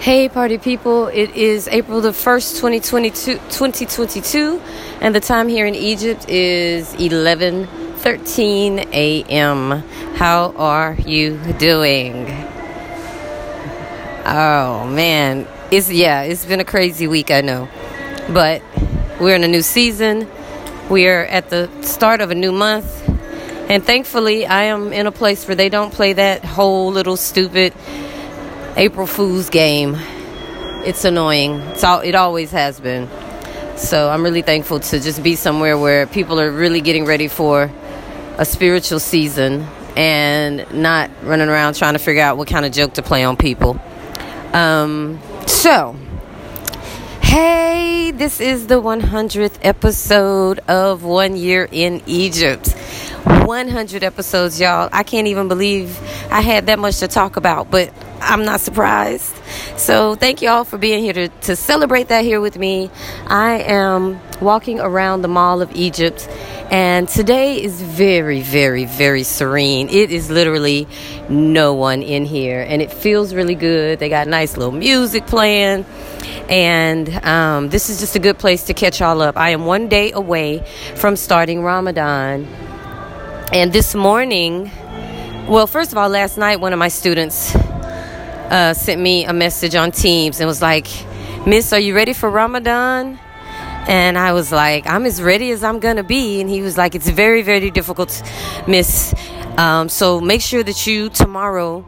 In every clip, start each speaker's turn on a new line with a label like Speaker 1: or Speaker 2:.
Speaker 1: Hey, party people. It is April the 1st, 2022, 2022, and the time here in Egypt is 11:13 a.m. How are you doing? Oh, man. It's yeah, it's been a crazy week, I know. But we're in a new season. We are at the start of a new month. And thankfully, I am in a place where they don't play that whole little stupid April Fool's game. It's annoying. It's all, it always has been. So I'm really thankful to just be somewhere where people are really getting ready for a spiritual season and not running around trying to figure out what kind of joke to play on people. Um, so, hey, this is the 100th episode of One Year in Egypt. 100 episodes, y'all. I can't even believe I had that much to talk about, but I'm not surprised. So, thank you all for being here to, to celebrate that here with me. I am walking around the Mall of Egypt, and today is very, very, very serene. It is literally no one in here, and it feels really good. They got nice little music playing, and um, this is just a good place to catch all up. I am one day away from starting Ramadan, and this morning, well, first of all, last night, one of my students uh, sent me a message on Teams and was like, Miss, are you ready for Ramadan? And I was like, I'm as ready as I'm gonna be. And he was like, It's very, very difficult, Miss. Um, so make sure that you tomorrow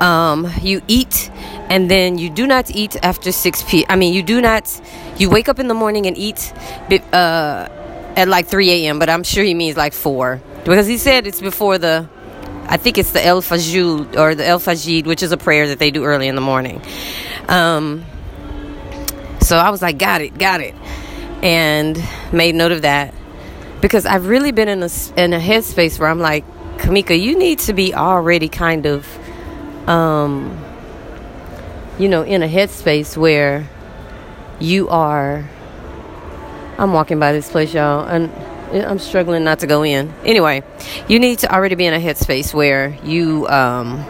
Speaker 1: um, you eat and then you do not eat after 6 p. I mean, you do not. You wake up in the morning and eat uh, at like 3 a.m. But I'm sure he means like four because he said it's before the I think it's the El Fajr or the El Fajid, which is a prayer that they do early in the morning. Um, so I was like, got it, got it, and made note of that because I've really been in a in a headspace where I'm like, Kamika, you need to be already kind of, um, you know, in a headspace where you are. I'm walking by this place, y'all, and I'm struggling not to go in. Anyway, you need to already be in a headspace where you um,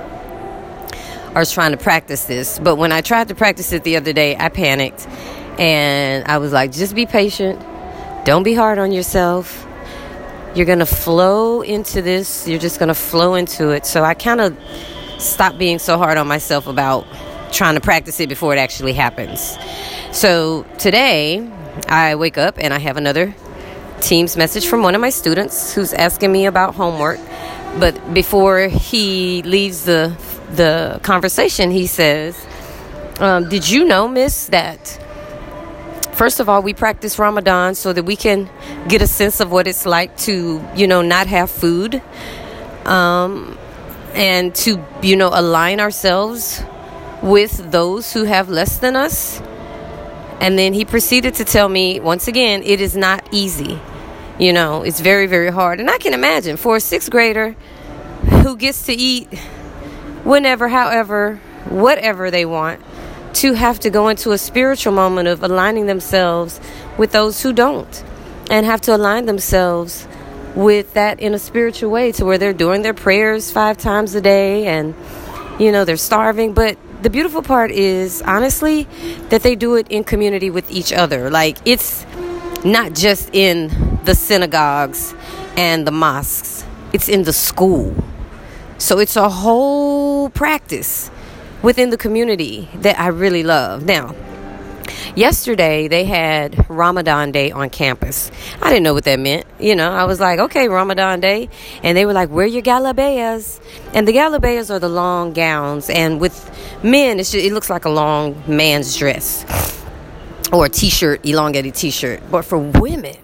Speaker 1: are trying to practice this. But when I tried to practice it the other day, I panicked and I was like, just be patient. Don't be hard on yourself. You're going to flow into this. You're just going to flow into it. So I kind of stopped being so hard on myself about trying to practice it before it actually happens. So today, I wake up and I have another Teams message from one of my students who's asking me about homework. But before he leaves the the conversation, he says, um, "Did you know, Miss, that first of all we practice Ramadan so that we can get a sense of what it's like to, you know, not have food, um, and to, you know, align ourselves with those who have less than us." And then he proceeded to tell me once again, it is not easy. You know, it's very, very hard. And I can imagine for a sixth grader who gets to eat whenever, however, whatever they want, to have to go into a spiritual moment of aligning themselves with those who don't and have to align themselves with that in a spiritual way to where they're doing their prayers five times a day and you know they're starving but the beautiful part is honestly that they do it in community with each other like it's not just in the synagogues and the mosques, it's in the school. So it's a whole practice within the community that I really love. Now, yesterday they had Ramadan Day on campus. I didn't know what that meant. You know, I was like, okay, Ramadan Day. And they were like, wear your galabayas. And the galabayas are the long gowns. And with men, just, it looks like a long man's dress or a t-shirt, elongated t-shirt. But for women,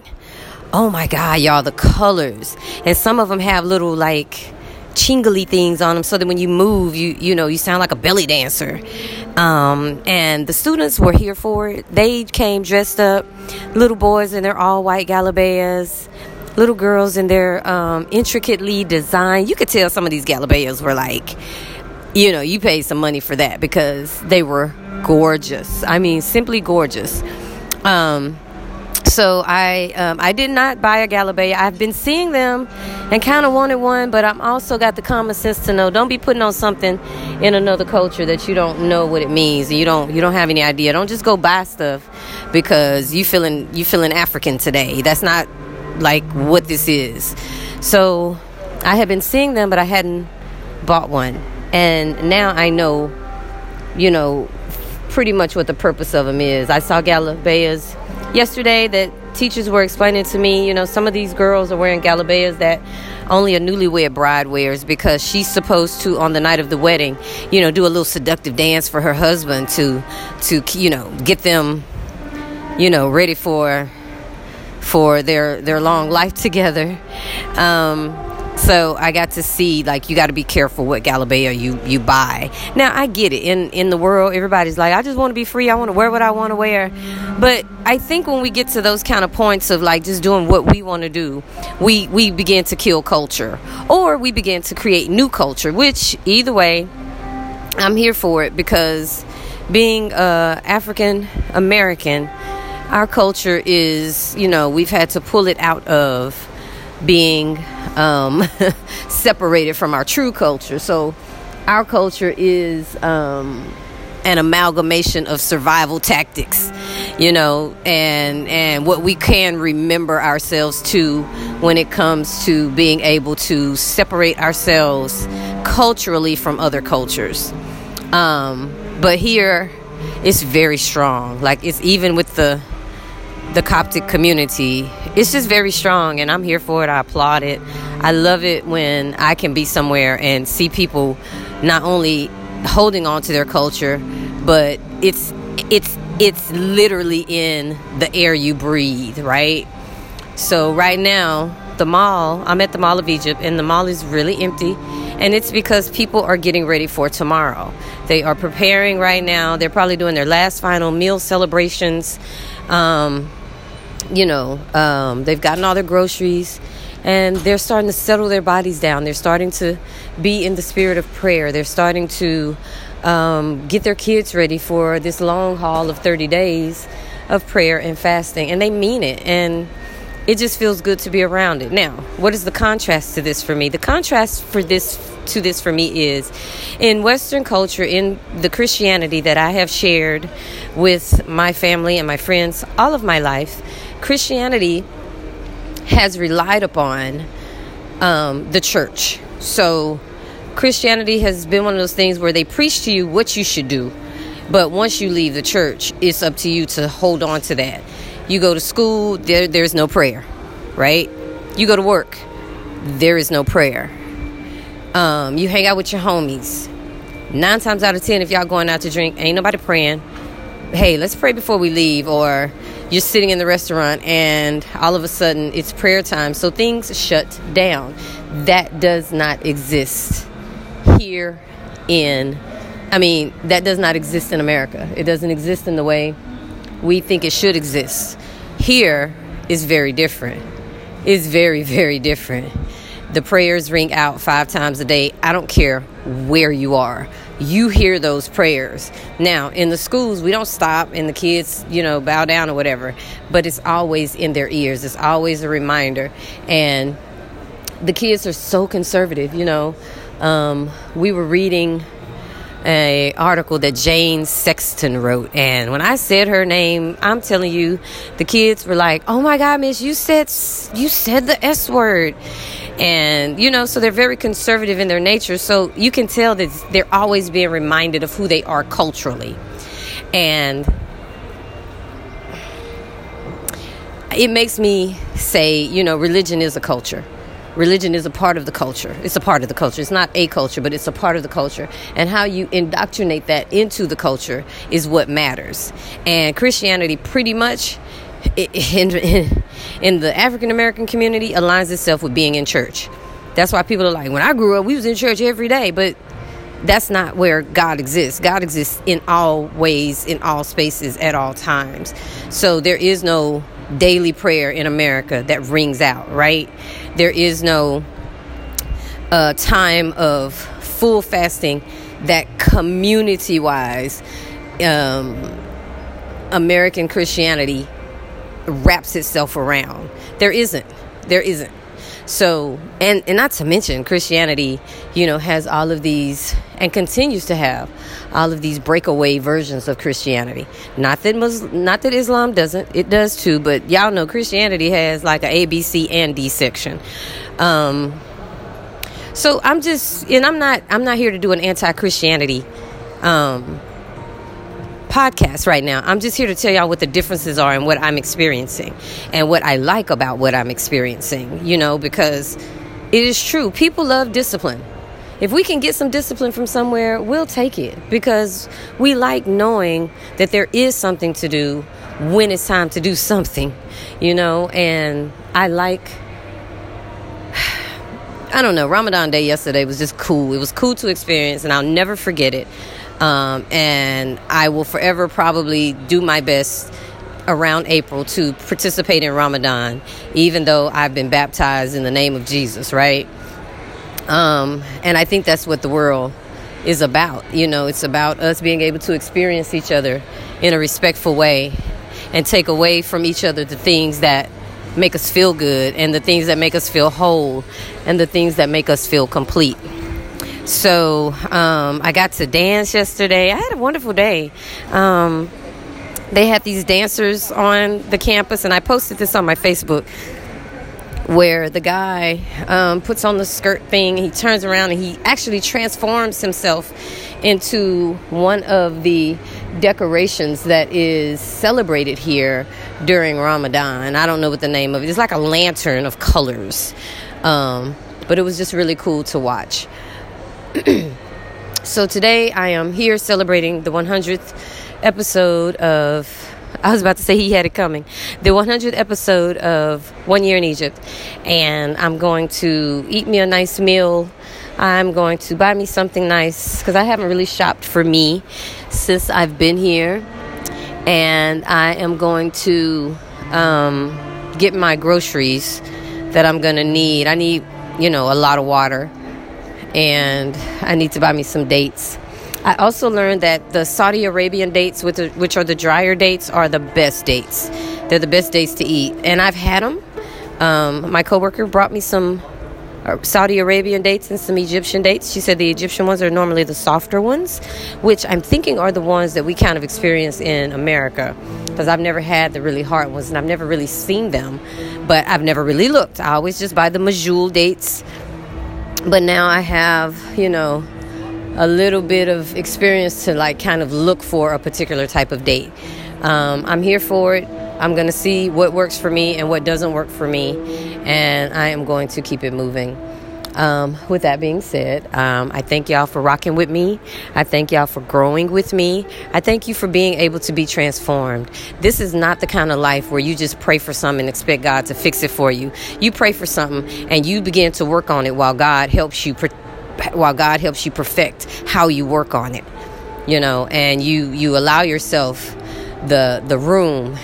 Speaker 1: oh my god, y'all, the colors. And some of them have little like chingly things on them so that when you move you you know you sound like a belly dancer um, and the students were here for it they came dressed up little boys in their all white galabayas little girls in their um, intricately designed you could tell some of these galabayas were like you know you paid some money for that because they were gorgeous. I mean, simply gorgeous. Um, So I um, I did not buy a Galabeya. I've been seeing them and kind of wanted one, but I'm also got the common sense to know don't be putting on something in another culture that you don't know what it means and you don't you don't have any idea. Don't just go buy stuff because you feeling you feeling African today. That's not like what this is. So I had been seeing them, but I hadn't bought one, and now I know, you know, pretty much what the purpose of them is. I saw Galabeyas yesterday that teachers were explaining to me, you know, some of these girls are wearing Galabeyas that only a newlywed bride wears because she's supposed to on the night of the wedding, you know, do a little seductive dance for her husband to to you know, get them you know, ready for for their their long life together. Um so I got to see like you got to be careful what Galabeya you you buy. Now I get it. In in the world, everybody's like, I just want to be free. I want to wear what I want to wear. But I think when we get to those kind of points of like just doing what we want to do, we we begin to kill culture, or we begin to create new culture. Which either way, I'm here for it because being uh, African American, our culture is you know we've had to pull it out of being um, separated from our true culture. So our culture is um, an amalgamation of survival tactics, you know, and and what we can remember ourselves to when it comes to being able to separate ourselves culturally from other cultures. Um, but here, it's very strong. Like it's even with the the Coptic community. It's just very strong, and I'm here for it. I applaud it. I love it when I can be somewhere and see people not only holding on to their culture, but it's it's it's literally in the air you breathe, right? So right now, the mall, I'm at the Mall of Egypt, and the mall is really empty. And it's because people are getting ready for tomorrow. They are preparing right now. They're probably doing their last final meal celebrations. Um, you know, um, they've gotten all their groceries and they're starting to settle their bodies down. They're starting to be in the spirit of prayer. They're starting to um, get their kids ready for this long haul of 30 days of prayer and fasting. And they mean it. And it just feels good to be around it. Now, what is the contrast to this for me? The contrast for this to this for me is in Western culture, in the Christianity that I have shared with my family and my friends all of my life, Christianity has relied upon um, the church. So, Christianity has been one of those things where they preach to you what you should do. But once you leave the church, it's up to you to hold on to that. You go to school, there, there's no prayer, right? You go to work, there is no prayer. Um, you hang out with your homies. Nine times out of ten, if y'all going out to drink, ain't nobody praying. Hey, let's pray before we leave, or you're sitting in the restaurant and all of a sudden it's prayer time. So things shut down. That does not exist here in, I mean, that does not exist in America. It doesn't exist in the way we think it should exist. Here is very different. It's very, very different. The prayers ring out five times a day. I don't care where you are you hear those prayers. Now, in the schools, we don't stop and the kids, you know, bow down or whatever, but it's always in their ears. It's always a reminder. And the kids are so conservative, you know. Um, we were reading a article that Jane Sexton wrote, and when I said her name, I'm telling you, the kids were like, "Oh my God, Miss, you said you said the S word," and you know so they're very conservative in their nature. So you can tell that they're always being reminded of who they are culturally. And it makes me say you know religion is a culture. Religion is a part of the culture. It's a part of the culture. It's not a culture but it's a part of the culture. And how you indoctrinate that into the culture is what matters. And christianity pretty much in, in, in the African American community aligns itself with being in church. That's why people are like, when I grew up, we was in church every day, but that's not where God exists. God exists in all ways, in all spaces, at all times. So there is no daily prayer in America that rings out, right? There is no uh, time of full fasting that community wise um, American Christianity wraps itself around. There isn't. There isn't. So, and, and not to mention, Christianity, you know, has all of these and continues to have all of these breakaway versions of Christianity. Not that Muslim, not that Islam doesn't, it does too, but y'all know Christianity has like a A, B, C, and D section. Um, so I'm just, and I'm not, I'm not here to do an anti-Christianity um, podcast right now. I'm just here to tell y'all what the differences are and what I'm experiencing and what I like about what I'm experiencing, you know, because it is true. People love discipline. If we can get some discipline from somewhere, we'll take it because we like knowing that there is something to do when it's time to do something, you know, and I like. I don't know. Ramadan day yesterday was just cool. It was cool to experience, and I'll never forget it. Um, and I will forever probably do my best around April to participate in Ramadan, even though I've been baptized in the name of Jesus, right? Um, and I think that's what the world is about. You know, it's about us being able to experience each other in a respectful way and take away from each other the things that make us feel good and the things that make us feel whole and the things that make us feel complete. So um, I got to dance yesterday. I had a wonderful day. Um, they had these dancers on the campus, and I posted this on my Facebook where the guy um, puts on the skirt thing, he turns around and he actually transforms himself into one of the decorations that is celebrated here during Ramadan. I don't know what the name of it is. It's like a lantern of colors. Um, but it was just really cool to watch. so today I am here celebrating the 100th episode of. I was about to say he had it coming. The 100th episode of One Year in Egypt. And I'm going to eat me a nice meal. I'm going to buy me something nice because I haven't really shopped for me since I've been here. And I am going to um, get my groceries that I'm going to need. I need, you know, a lot of water and I need to buy me some dates. I also learned that the Saudi Arabian dates, which are the drier dates, are the best dates. They're the best dates to eat, and I've had them. Um, my coworker brought me some uh, Saudi Arabian dates and some Egyptian dates. She said the Egyptian ones are normally the softer ones, which I'm thinking are the ones that we kind of experience in America. Because I've never had the really hard ones and I've never really seen them, but I've never really looked. I always just buy the Medjool dates but now I have, you know, a little bit of experience to like kind of look for a particular type of date. Um, I'm here for it. I'm going to see what works for me and what doesn't work for me, and I am going to keep it moving. Um, with that being said, um, I thank y'all for rocking with me. I thank y'all for growing with me. I thank you for being able to be transformed. This is not the kind of life where you just pray for something and expect God to fix it for you. You pray for something and you begin to work on it while God helps you. While God helps you perfect how you work on it, you know, and you you allow yourself the the room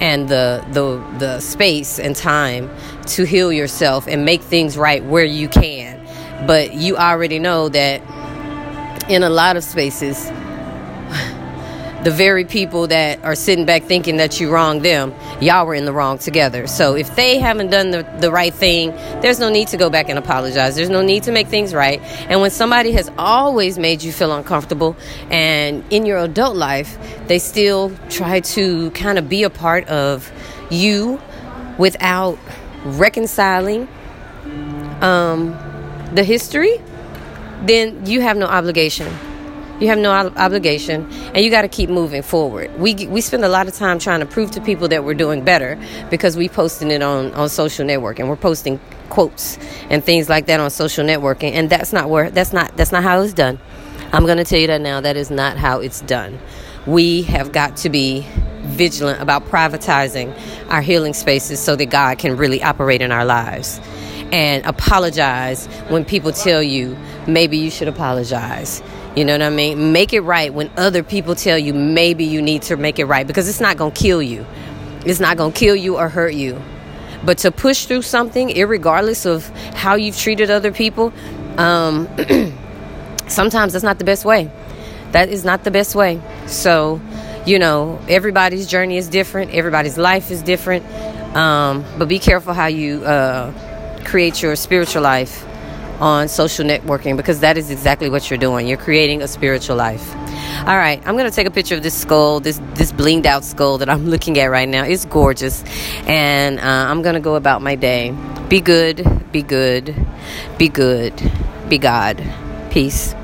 Speaker 1: and the the the space and time to heal yourself and make things right where you can. But you already know that in a lot of spaces the very people that are sitting back thinking that you wronged them, y'all were in the wrong together. So if they haven't done the, the right thing, there's no need to go back and apologize. There's no need to make things right. And when somebody has always made you feel uncomfortable and in your adult life, they still try to kind of be a part of you without reconciling um, the history, then you have no obligation you have no obligation, and you got to keep moving forward. We we spend a lot of time trying to prove to people that we're doing better because we posting it on on social network and We're posting quotes and things like that on social networking, and that's not where that's not that's not how it's done. I'm going to tell you that now. That is not how it's done. We have got to be vigilant about privatizing our healing spaces so that God can really operate in our lives. And apologize when people tell you maybe you should apologize you know what I mean? Make it right when other people tell you maybe you need to make it right because it's not going to kill you. It's not going to kill you or hurt you. But to push through something, regardless of how you've treated other people, um, sometimes that's not the best way. That is not the best way. So, you know, everybody's journey is different, everybody's life is different. Um, but be careful how you uh, create your spiritual life on social networking because that is exactly what you're doing. You're creating a spiritual life. All right, I'm gonna take a picture of this skull, this this blinged out skull that I'm looking at right now. It's gorgeous, and uh, I'm gonna go about my day. Be good, be good, be good, be God. Peace.